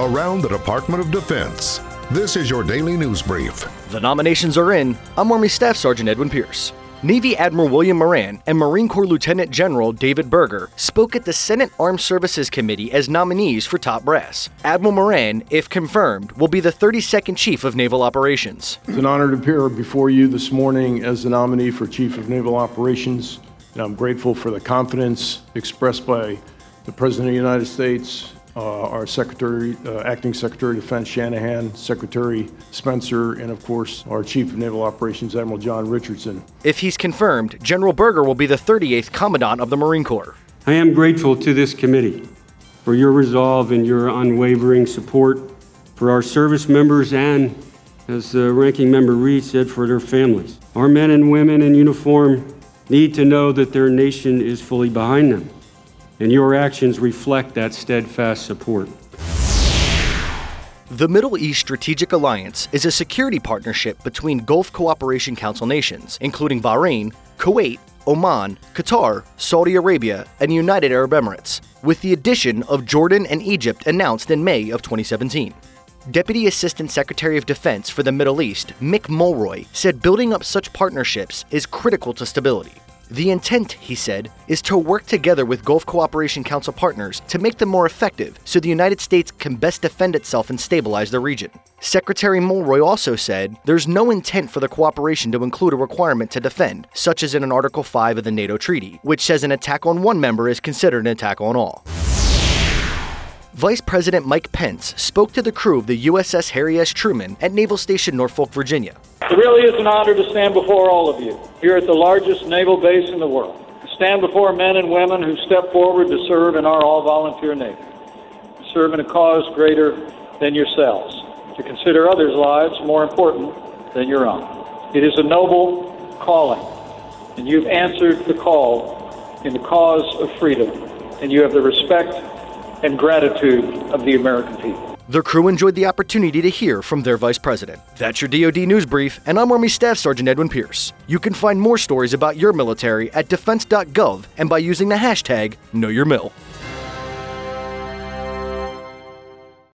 around the Department of Defense. This is your daily news brief. The nominations are in. I'm Army Staff Sergeant Edwin Pierce. Navy Admiral William Moran and Marine Corps Lieutenant General David Berger spoke at the Senate Armed Services Committee as nominees for top brass. Admiral Moran, if confirmed, will be the 32nd Chief of Naval Operations. It's an honor to appear before you this morning as the nominee for Chief of Naval Operations, and I'm grateful for the confidence expressed by the President of the United States, uh, our Secretary, uh, Acting Secretary of Defense Shanahan, Secretary Spencer, and of course our Chief of Naval Operations, Admiral John Richardson. If he's confirmed, General Berger will be the 38th Commandant of the Marine Corps. I am grateful to this committee for your resolve and your unwavering support for our service members and, as the ranking member Reed said, for their families. Our men and women in uniform need to know that their nation is fully behind them and your actions reflect that steadfast support. The Middle East Strategic Alliance is a security partnership between Gulf Cooperation Council nations, including Bahrain, Kuwait, Oman, Qatar, Saudi Arabia, and United Arab Emirates, with the addition of Jordan and Egypt announced in May of 2017. Deputy Assistant Secretary of Defense for the Middle East, Mick Mulroy, said building up such partnerships is critical to stability. The intent, he said, is to work together with Gulf Cooperation Council partners to make them more effective so the United States can best defend itself and stabilize the region. Secretary Mulroy also said there's no intent for the cooperation to include a requirement to defend, such as in an Article 5 of the NATO Treaty, which says an attack on one member is considered an attack on all. Vice President Mike Pence spoke to the crew of the USS Harry S. Truman at Naval Station Norfolk, Virginia. It really is an honor to stand before all of you here at the largest naval base in the world. To stand before men and women who step forward to serve in our all volunteer Navy, serve in a cause greater than yourselves, to consider others' lives more important than your own. It is a noble calling, and you've answered the call in the cause of freedom, and you have the respect and gratitude of the American people. The crew enjoyed the opportunity to hear from their vice president. That's your DoD News Brief, and I'm Army Staff Sergeant Edwin Pierce. You can find more stories about your military at defense.gov and by using the hashtag KnowYourMil.